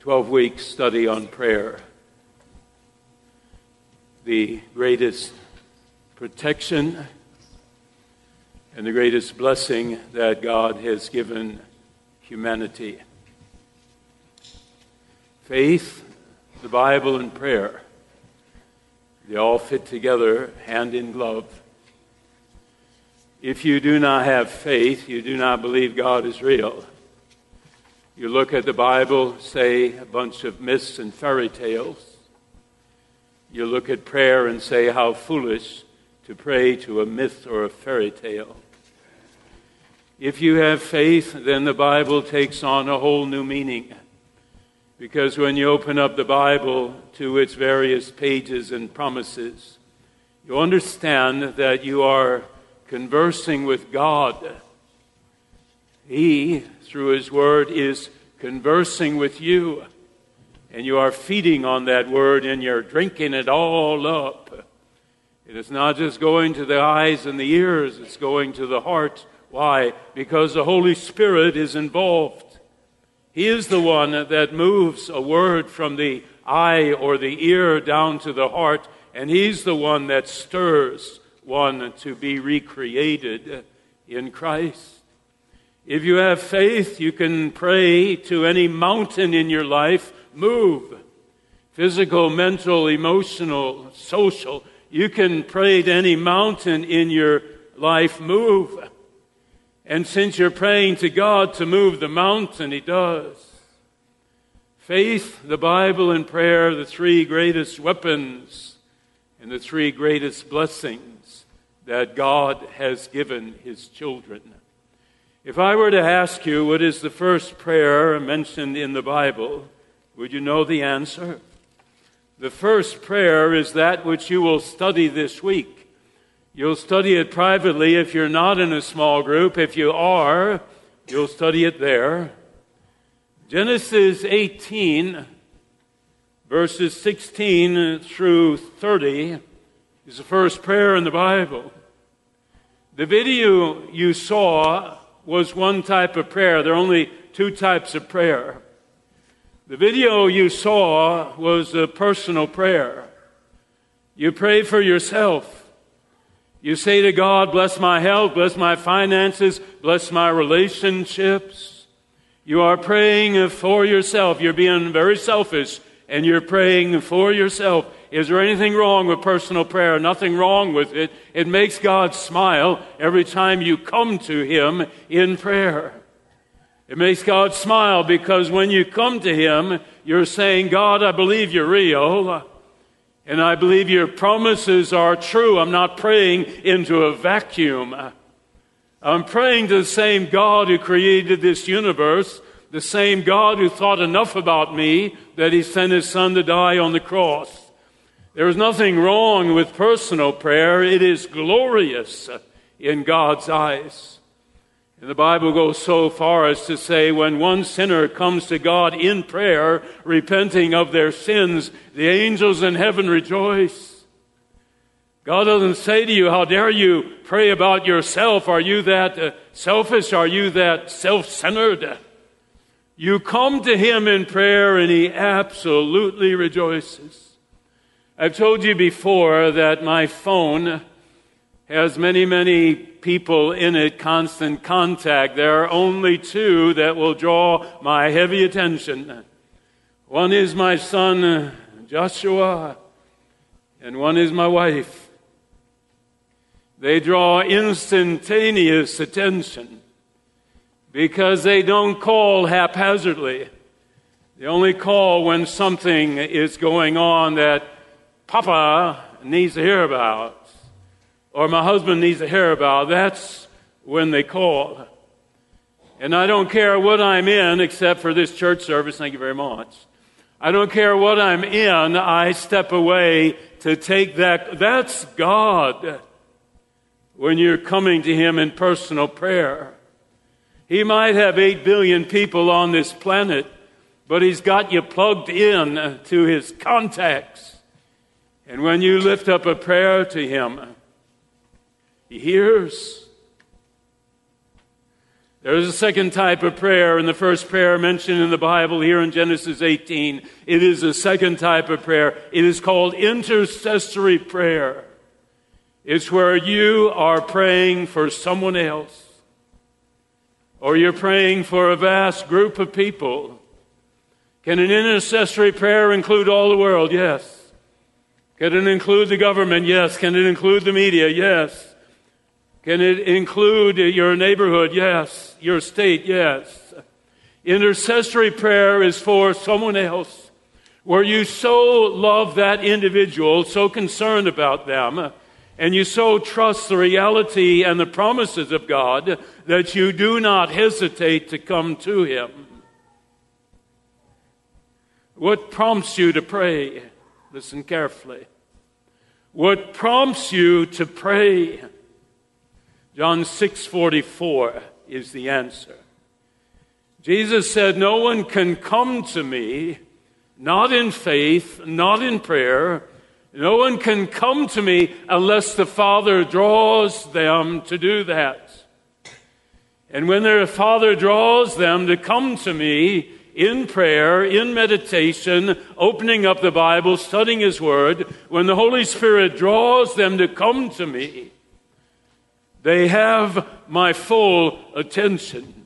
12 week study on prayer. The greatest protection and the greatest blessing that God has given humanity. Faith, the Bible, and prayer, they all fit together hand in glove. If you do not have faith, you do not believe God is real. You look at the Bible, say a bunch of myths and fairy tales. You look at prayer and say how foolish to pray to a myth or a fairy tale. If you have faith, then the Bible takes on a whole new meaning. Because when you open up the Bible to its various pages and promises, you understand that you are conversing with God. He, through His Word, is conversing with you. And you are feeding on that Word and you're drinking it all up. It is not just going to the eyes and the ears, it's going to the heart. Why? Because the Holy Spirit is involved. He is the one that moves a word from the eye or the ear down to the heart, and He's the one that stirs one to be recreated in Christ. If you have faith, you can pray to any mountain in your life, move. Physical, mental, emotional, social. You can pray to any mountain in your life, move. And since you're praying to God to move the mountain, He does. Faith, the Bible, and prayer, are the three greatest weapons and the three greatest blessings that God has given his children. If I were to ask you what is the first prayer mentioned in the Bible, would you know the answer? The first prayer is that which you will study this week. You'll study it privately if you're not in a small group. If you are, you'll study it there. Genesis 18, verses 16 through 30, is the first prayer in the Bible. The video you saw was one type of prayer. There are only two types of prayer. The video you saw was a personal prayer. You pray for yourself. You say to God, bless my health, bless my finances, bless my relationships. You are praying for yourself. You're being very selfish and you're praying for yourself. Is there anything wrong with personal prayer? Nothing wrong with it. It makes God smile every time you come to Him in prayer. It makes God smile because when you come to Him, you're saying, God, I believe you're real. And I believe your promises are true. I'm not praying into a vacuum. I'm praying to the same God who created this universe, the same God who thought enough about me that he sent his son to die on the cross. There is nothing wrong with personal prayer. It is glorious in God's eyes. And the Bible goes so far as to say when one sinner comes to God in prayer, repenting of their sins, the angels in heaven rejoice. God doesn't say to you, How dare you pray about yourself? Are you that uh, selfish? Are you that self centered? You come to Him in prayer and He absolutely rejoices. I've told you before that my phone has many, many people in it, constant contact. There are only two that will draw my heavy attention. One is my son, Joshua, and one is my wife. They draw instantaneous attention because they don't call haphazardly. They only call when something is going on that Papa needs to hear about, or my husband needs to hear about, that's when they call. And I don't care what I'm in, except for this church service, thank you very much. I don't care what I'm in, I step away to take that. That's God when you're coming to Him in personal prayer. He might have 8 billion people on this planet, but He's got you plugged in to His contacts. And when you lift up a prayer to Him, He hears. There is a second type of prayer in the first prayer mentioned in the Bible here in Genesis 18. It is a second type of prayer. It is called intercessory prayer. It's where you are praying for someone else, or you're praying for a vast group of people. Can an intercessory prayer include all the world? Yes. Can it include the government? Yes. Can it include the media? Yes. Can it include your neighborhood? Yes. Your state? Yes. Intercessory prayer is for someone else where you so love that individual, so concerned about them, and you so trust the reality and the promises of God that you do not hesitate to come to Him. What prompts you to pray? Listen carefully. What prompts you to pray? John 6:44 is the answer. Jesus said, "No one can come to me not in faith, not in prayer. No one can come to me unless the Father draws them to do that." And when their Father draws them to come to me in prayer, in meditation, opening up the Bible, studying His Word, when the Holy Spirit draws them to come to me, they have my full attention.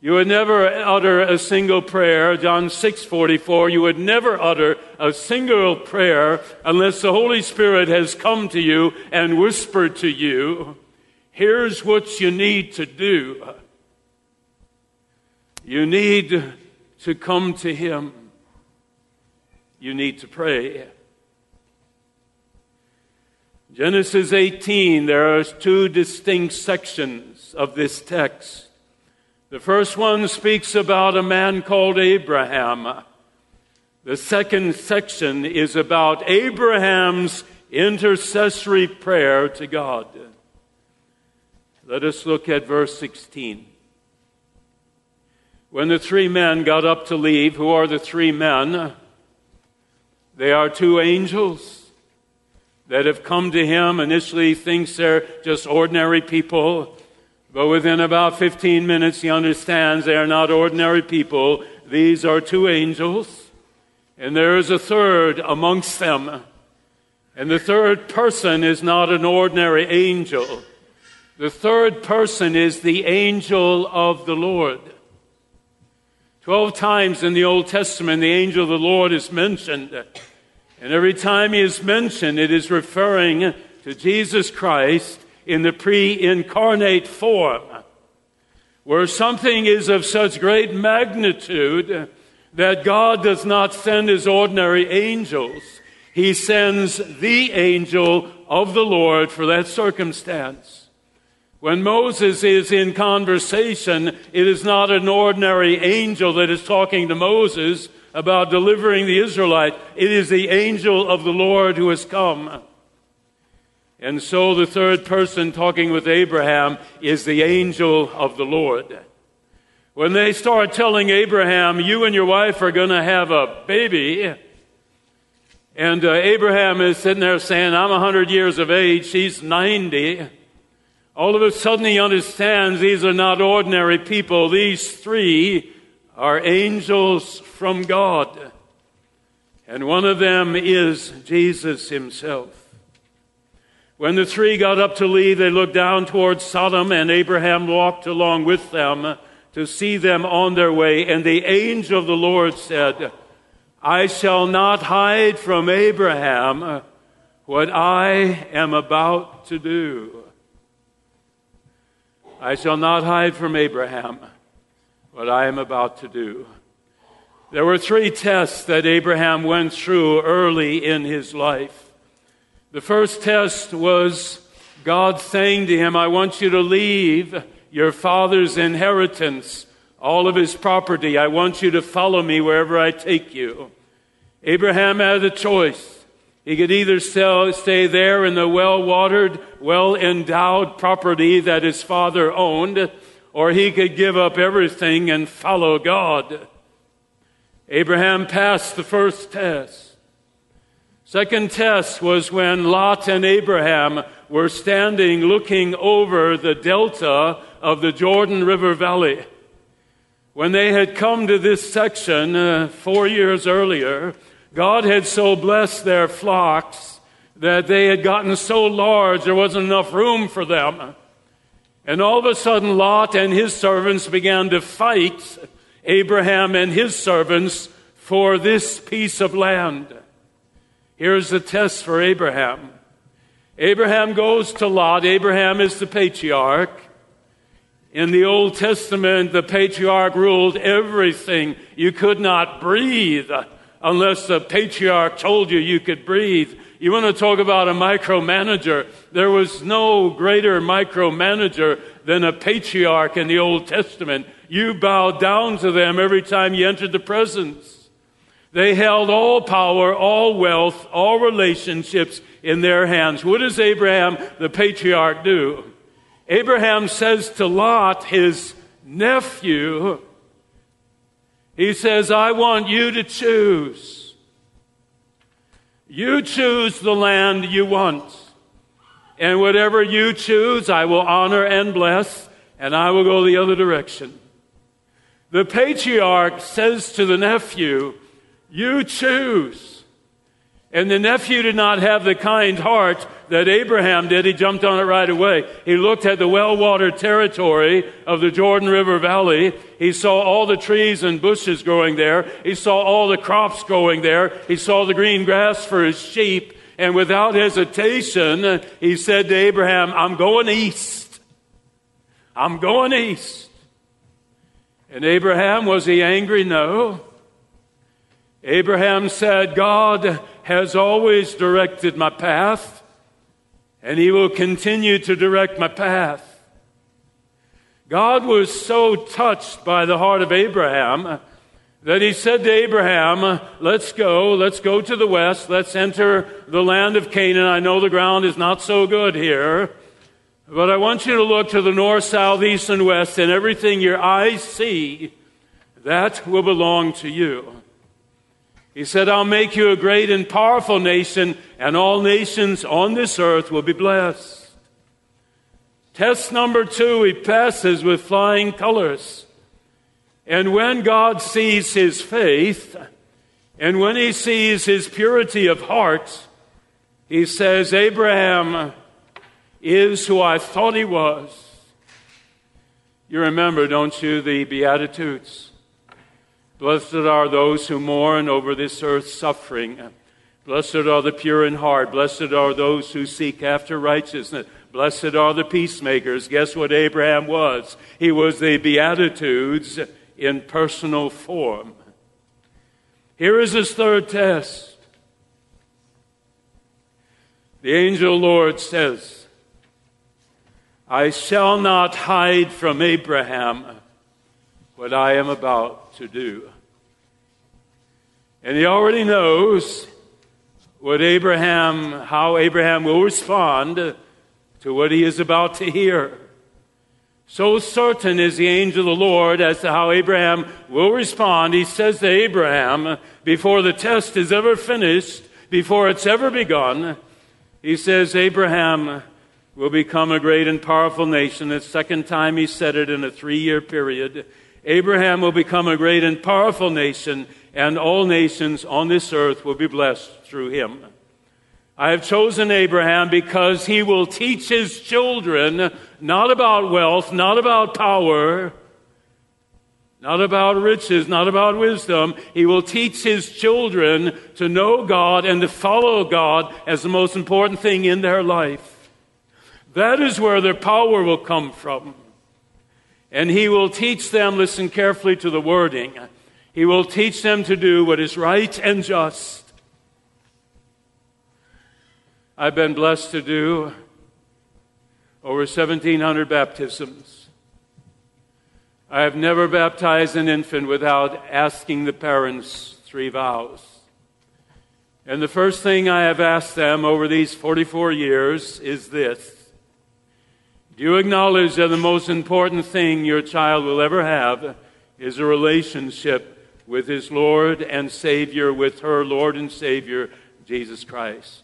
You would never utter a single prayer, John 6:44, you would never utter a single prayer unless the Holy Spirit has come to you and whispered to you, here's what you need to do. You need to come to him. You need to pray. Genesis 18, there are two distinct sections of this text. The first one speaks about a man called Abraham. The second section is about Abraham's intercessory prayer to God. Let us look at verse 16. When the three men got up to leave, who are the three men? They are two angels that have come to him initially he thinks they're just ordinary people. But within about 15 minutes, he understands they are not ordinary people. These are two angels. And there is a third amongst them. And the third person is not an ordinary angel. The third person is the angel of the Lord. Twelve times in the Old Testament, the angel of the Lord is mentioned. And every time he is mentioned, it is referring to Jesus Christ in the pre incarnate form, where something is of such great magnitude that God does not send his ordinary angels. He sends the angel of the Lord for that circumstance. When Moses is in conversation, it is not an ordinary angel that is talking to Moses, about delivering the Israelite. It is the angel of the Lord who has come. And so the third person talking with Abraham is the angel of the Lord. When they start telling Abraham, you and your wife are going to have a baby, and uh, Abraham is sitting there saying, I'm 100 years of age, she's 90. All of a sudden he understands these are not ordinary people. These three are angels from God. And one of them is Jesus himself. When the three got up to leave, they looked down towards Sodom, and Abraham walked along with them to see them on their way. And the angel of the Lord said, I shall not hide from Abraham what I am about to do. I shall not hide from Abraham what I am about to do. There were three tests that Abraham went through early in his life. The first test was God saying to him, I want you to leave your father's inheritance, all of his property. I want you to follow me wherever I take you. Abraham had a choice. He could either stay there in the well watered, well endowed property that his father owned, or he could give up everything and follow God. Abraham passed the first test. Second test was when Lot and Abraham were standing looking over the delta of the Jordan River Valley. When they had come to this section uh, four years earlier, God had so blessed their flocks that they had gotten so large there wasn't enough room for them. And all of a sudden, Lot and his servants began to fight Abraham and his servants for this piece of land. Here's the test for Abraham. Abraham goes to Lot. Abraham is the patriarch. In the Old Testament, the patriarch ruled everything. You could not breathe unless the patriarch told you you could breathe. You want to talk about a micromanager? There was no greater micromanager than a patriarch in the Old Testament. You bowed down to them every time you entered the presence. They held all power, all wealth, all relationships in their hands. What does Abraham, the patriarch, do? Abraham says to Lot, his nephew, he says, I want you to choose. You choose the land you want. And whatever you choose, I will honor and bless, and I will go the other direction. The patriarch says to the nephew, you choose. And the nephew did not have the kind heart that Abraham did. He jumped on it right away. He looked at the well watered territory of the Jordan River Valley. He saw all the trees and bushes growing there. He saw all the crops growing there. He saw the green grass for his sheep. And without hesitation, he said to Abraham, I'm going east. I'm going east. And Abraham, was he angry? No. Abraham said, God has always directed my path, and he will continue to direct my path. God was so touched by the heart of Abraham that he said to Abraham, Let's go, let's go to the west, let's enter the land of Canaan. I know the ground is not so good here, but I want you to look to the north, south, east, and west, and everything your eyes see, that will belong to you. He said, I'll make you a great and powerful nation, and all nations on this earth will be blessed. Test number two, he passes with flying colors. And when God sees his faith, and when he sees his purity of heart, he says, Abraham is who I thought he was. You remember, don't you, the Beatitudes? Blessed are those who mourn over this earth's suffering. Blessed are the pure in heart. Blessed are those who seek after righteousness. Blessed are the peacemakers. Guess what Abraham was? He was the Beatitudes in personal form. Here is his third test. The angel Lord says, I shall not hide from Abraham what I am about to do. And he already knows what Abraham, how Abraham will respond to what he is about to hear. So certain is the angel of the Lord as to how Abraham will respond. He says to Abraham, before the test is ever finished, before it's ever begun, he says, Abraham will become a great and powerful nation. The second time he said it in a three year period. Abraham will become a great and powerful nation, and all nations on this earth will be blessed through him. I have chosen Abraham because he will teach his children not about wealth, not about power, not about riches, not about wisdom. He will teach his children to know God and to follow God as the most important thing in their life. That is where their power will come from. And he will teach them, listen carefully to the wording, he will teach them to do what is right and just. I've been blessed to do over 1,700 baptisms. I have never baptized an infant without asking the parents three vows. And the first thing I have asked them over these 44 years is this do you acknowledge that the most important thing your child will ever have is a relationship with his Lord and Savior, with her Lord and Savior, Jesus Christ.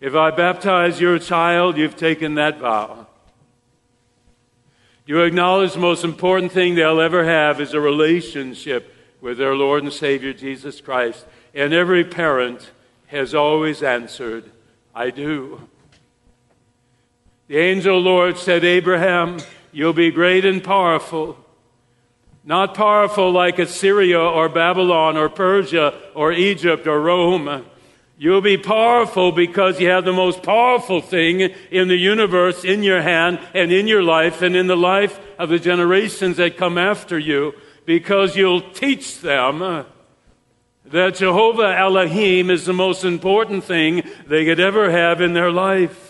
If I baptize your child, you've taken that vow. Do you acknowledge the most important thing they'll ever have is a relationship with their Lord and Savior Jesus Christ. And every parent has always answered, I do. The angel Lord said, Abraham, you'll be great and powerful. Not powerful like Assyria or Babylon or Persia or Egypt or Rome. You'll be powerful because you have the most powerful thing in the universe in your hand and in your life and in the life of the generations that come after you because you'll teach them that Jehovah Elohim is the most important thing they could ever have in their life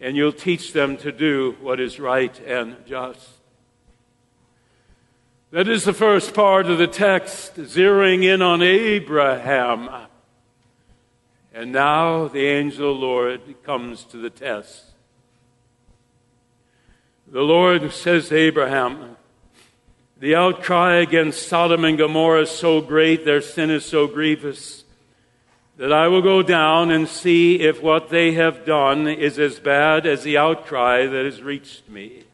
and you'll teach them to do what is right and just. That is the first part of the text, zeroing in on Abraham. And now the angel Lord comes to the test. The Lord says to Abraham, The outcry against Sodom and Gomorrah is so great, their sin is so grievous that I will go down and see if what they have done is as bad as the outcry that has reached me.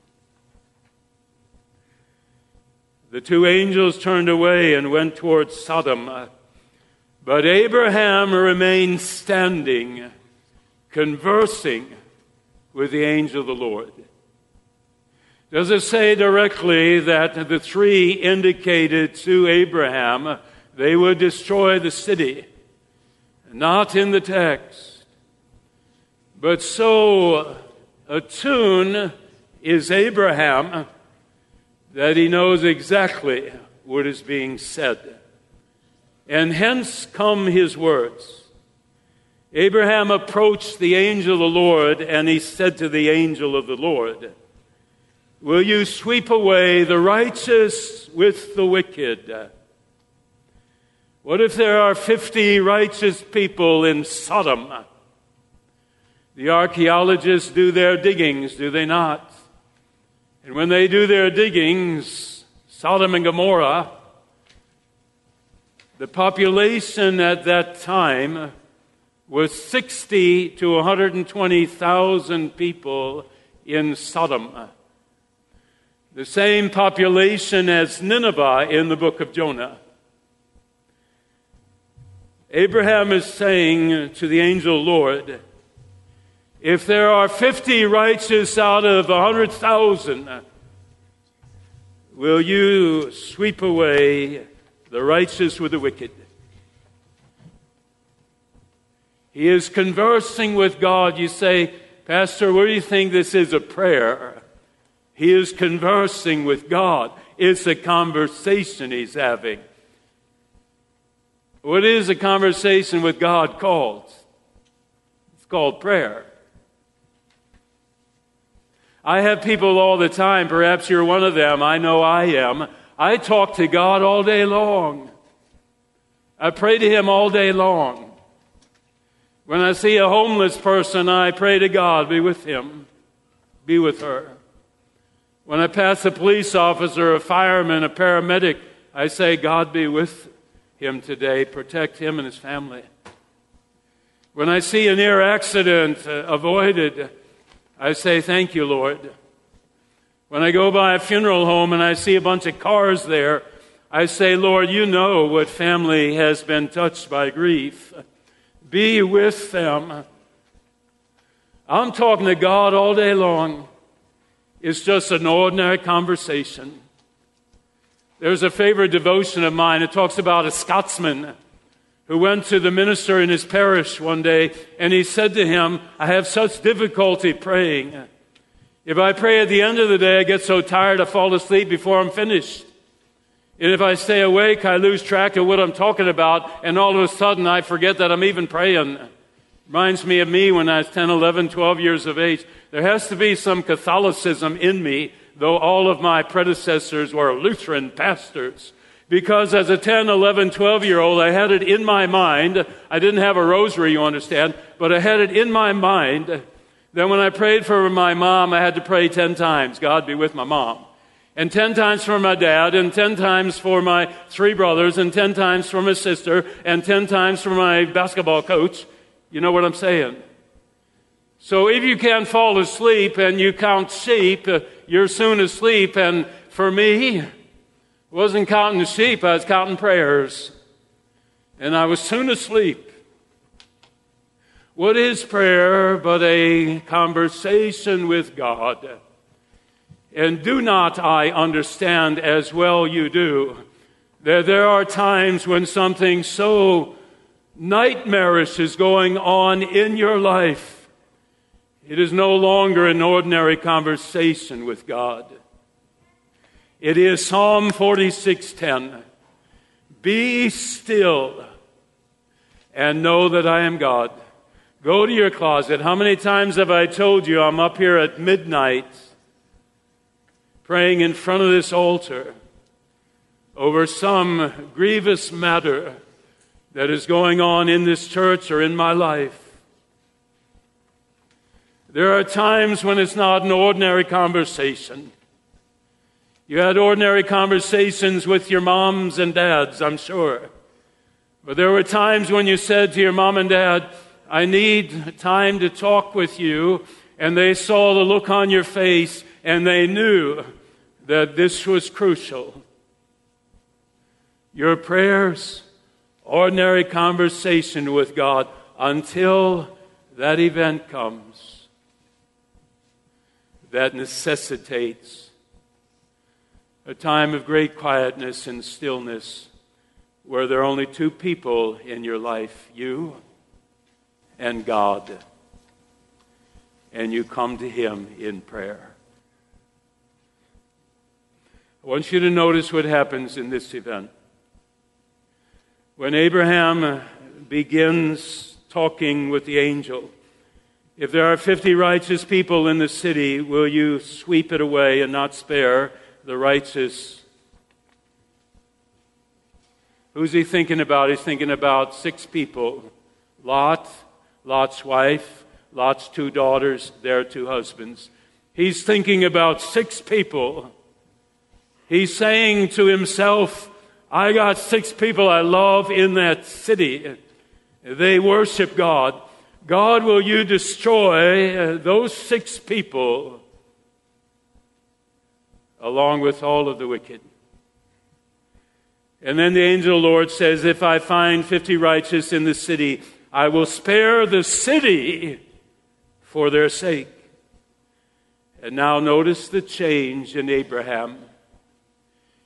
The two angels turned away and went towards Sodom, but Abraham remained standing, conversing with the angel of the Lord. Does it say directly that the three indicated to Abraham they would destroy the city? Not in the text. But so attuned is Abraham that he knows exactly what is being said. And hence come his words. Abraham approached the angel of the Lord and he said to the angel of the Lord, Will you sweep away the righteous with the wicked? What if there are 50 righteous people in Sodom? The archaeologists do their diggings, do they not? And when they do their diggings, Sodom and Gomorrah, the population at that time was 60 to 120,000 people in Sodom. The same population as Nineveh in the book of Jonah. Abraham is saying to the angel Lord, if there are 50 righteous out of 100,000, will you sweep away the righteous with the wicked? He is conversing with God. You say, Pastor, what do you think this is a prayer? He is conversing with God. It's a conversation he's having. What is a conversation with God called? It's called prayer. I have people all the time, perhaps you're one of them, I know I am. I talk to God all day long. I pray to Him all day long. When I see a homeless person, I pray to God, be with him, be with her. When I pass a police officer, a fireman, a paramedic, I say, God be with him today. Protect him and his family. When I see a near accident uh, avoided, I say, Thank you, Lord. When I go by a funeral home and I see a bunch of cars there, I say, Lord, you know what family has been touched by grief. Be with them. I'm talking to God all day long. It's just an ordinary conversation. There's a favorite devotion of mine. It talks about a Scotsman who went to the minister in his parish one day and he said to him, I have such difficulty praying. If I pray at the end of the day, I get so tired I fall asleep before I'm finished. And if I stay awake, I lose track of what I'm talking about, and all of a sudden I forget that I'm even praying. Reminds me of me when I was 10, 11, 12 years of age. There has to be some Catholicism in me though all of my predecessors were Lutheran pastors. Because as a 10, 11, 12 year old, I had it in my mind. I didn't have a rosary, you understand, but I had it in my mind that when I prayed for my mom, I had to pray 10 times God be with my mom. and 10 times for my dad, and 10 times for my three brothers, and 10 times for my sister, and 10 times for my basketball coach. You know what I'm saying? So if you can't fall asleep and you count sheep, you're soon asleep. And for me, wasn't counting sheep, I was counting prayers. And I was soon asleep. What is prayer but a conversation with God? And do not I understand as well you do that there are times when something so nightmarish is going on in your life. It is no longer an ordinary conversation with God. It is Psalm 46:10. Be still and know that I am God. Go to your closet. How many times have I told you I'm up here at midnight praying in front of this altar over some grievous matter that is going on in this church or in my life? There are times when it's not an ordinary conversation. You had ordinary conversations with your moms and dads, I'm sure. But there were times when you said to your mom and dad, I need time to talk with you. And they saw the look on your face and they knew that this was crucial. Your prayers, ordinary conversation with God until that event comes that necessitates a time of great quietness and stillness where there are only two people in your life you and God. And you come to Him in prayer. I want you to notice what happens in this event. When Abraham begins talking with the angel, if there are 50 righteous people in the city, will you sweep it away and not spare the righteous? Who's he thinking about? He's thinking about six people Lot, Lot's wife, Lot's two daughters, their two husbands. He's thinking about six people. He's saying to himself, I got six people I love in that city. They worship God. God, will you destroy uh, those six people along with all of the wicked? And then the angel of the Lord says, If I find 50 righteous in the city, I will spare the city for their sake. And now notice the change in Abraham.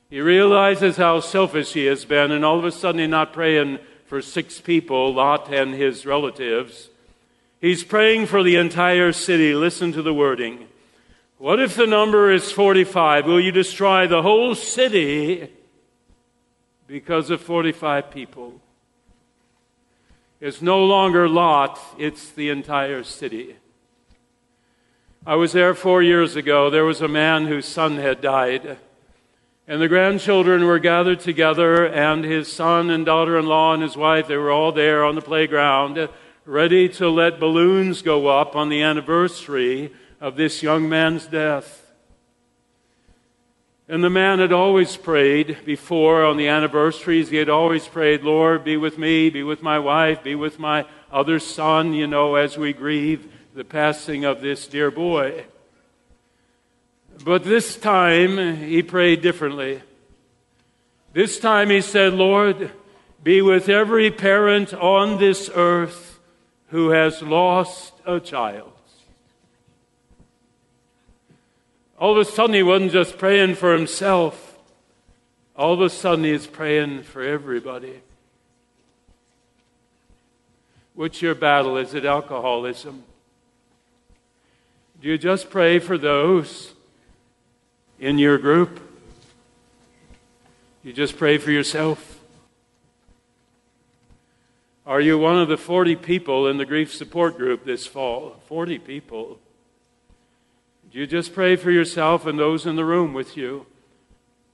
He realizes how selfish he has been, and all of a sudden he's not praying for six people, Lot and his relatives. He's praying for the entire city. Listen to the wording. What if the number is 45? Will you destroy the whole city because of 45 people? It's no longer Lot, it's the entire city. I was there four years ago. There was a man whose son had died. And the grandchildren were gathered together, and his son and daughter in law and his wife, they were all there on the playground, ready to let balloons go up on the anniversary of this young man's death. And the man had always prayed before on the anniversaries. He had always prayed, Lord, be with me, be with my wife, be with my other son, you know, as we grieve the passing of this dear boy. But this time he prayed differently. This time he said, Lord, be with every parent on this earth who has lost a child. All of a sudden, he wasn't just praying for himself. All of a sudden, he's praying for everybody. What's your battle? Is it alcoholism? Do you just pray for those in your group? You just pray for yourself? Are you one of the 40 people in the grief support group this fall? 40 people. Do you just pray for yourself and those in the room with you?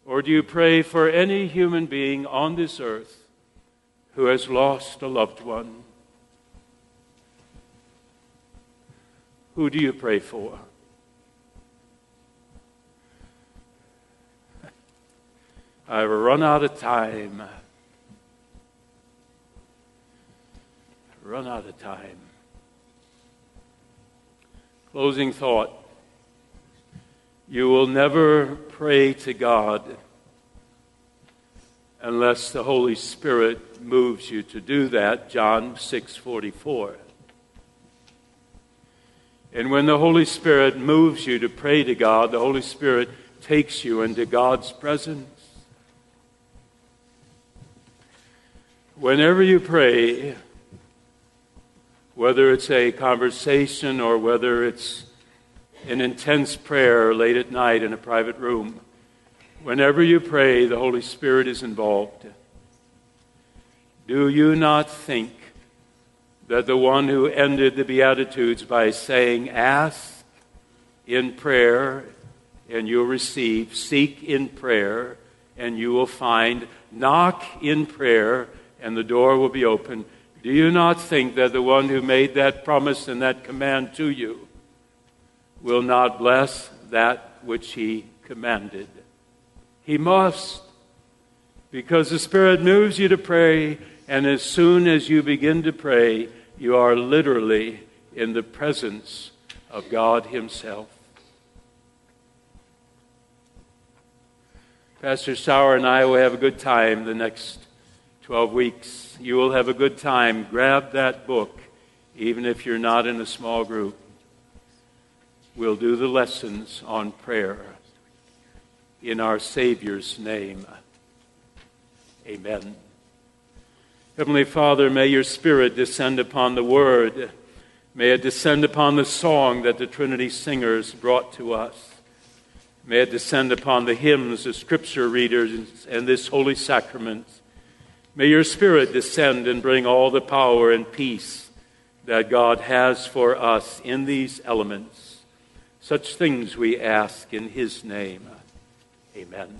Or do you pray for any human being on this earth who has lost a loved one? Who do you pray for? I've run out of time. Run out of time. Closing thought. You will never pray to God unless the Holy Spirit moves you to do that. John 6:44. And when the Holy Spirit moves you to pray to God, the Holy Spirit takes you into God's presence. Whenever you pray, whether it's a conversation or whether it's an intense prayer late at night in a private room, whenever you pray, the Holy Spirit is involved. Do you not think that the one who ended the Beatitudes by saying, Ask in prayer and you'll receive, seek in prayer and you will find, knock in prayer and the door will be open. Do you not think that the one who made that promise and that command to you will not bless that which he commanded? He must, because the Spirit moves you to pray, and as soon as you begin to pray, you are literally in the presence of God Himself. Pastor Sauer and I will have a good time the next 12 weeks. You will have a good time. Grab that book, even if you're not in a small group. We'll do the lessons on prayer in our Savior's name. Amen. Heavenly Father, may your Spirit descend upon the Word. May it descend upon the song that the Trinity singers brought to us. May it descend upon the hymns, the scripture readers, and this holy sacrament. May your Spirit descend and bring all the power and peace that God has for us in these elements. Such things we ask in His name. Amen.